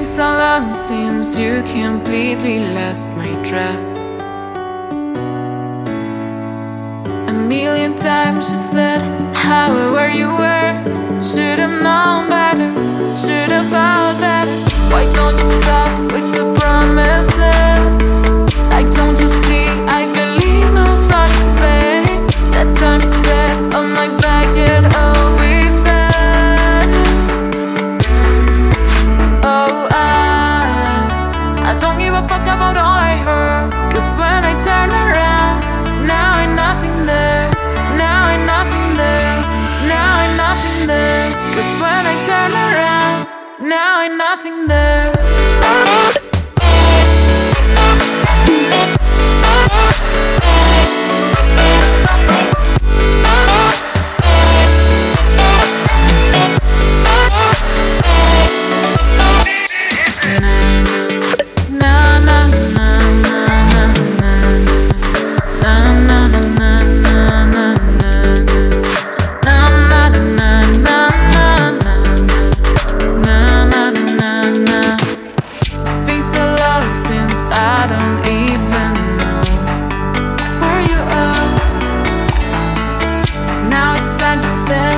so long since you completely lost my trust. A million times you said however you were. Should have known better, should have thought better. Why don't you about all I heard. Cause when I turn around, now ain't nothing there. Now ain't nothing there. Now ain't nothing there. Cause when I turn around, now ain't nothing there.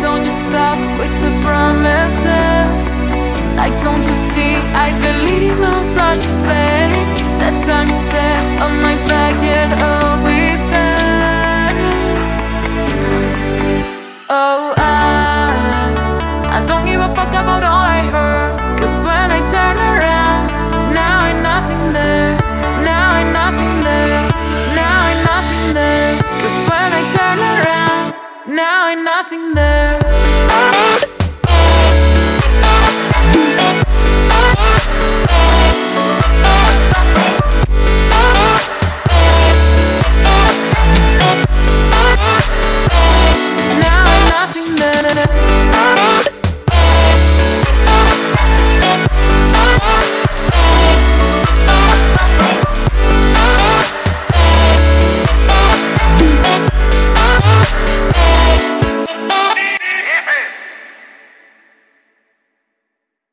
don't you stop with the promises? Like, don't you see? I believe no such thing. That time you said on my back, you'd always been. Oh, I, I don't give a fuck about all I heard. Cause when I turn around, nothing there.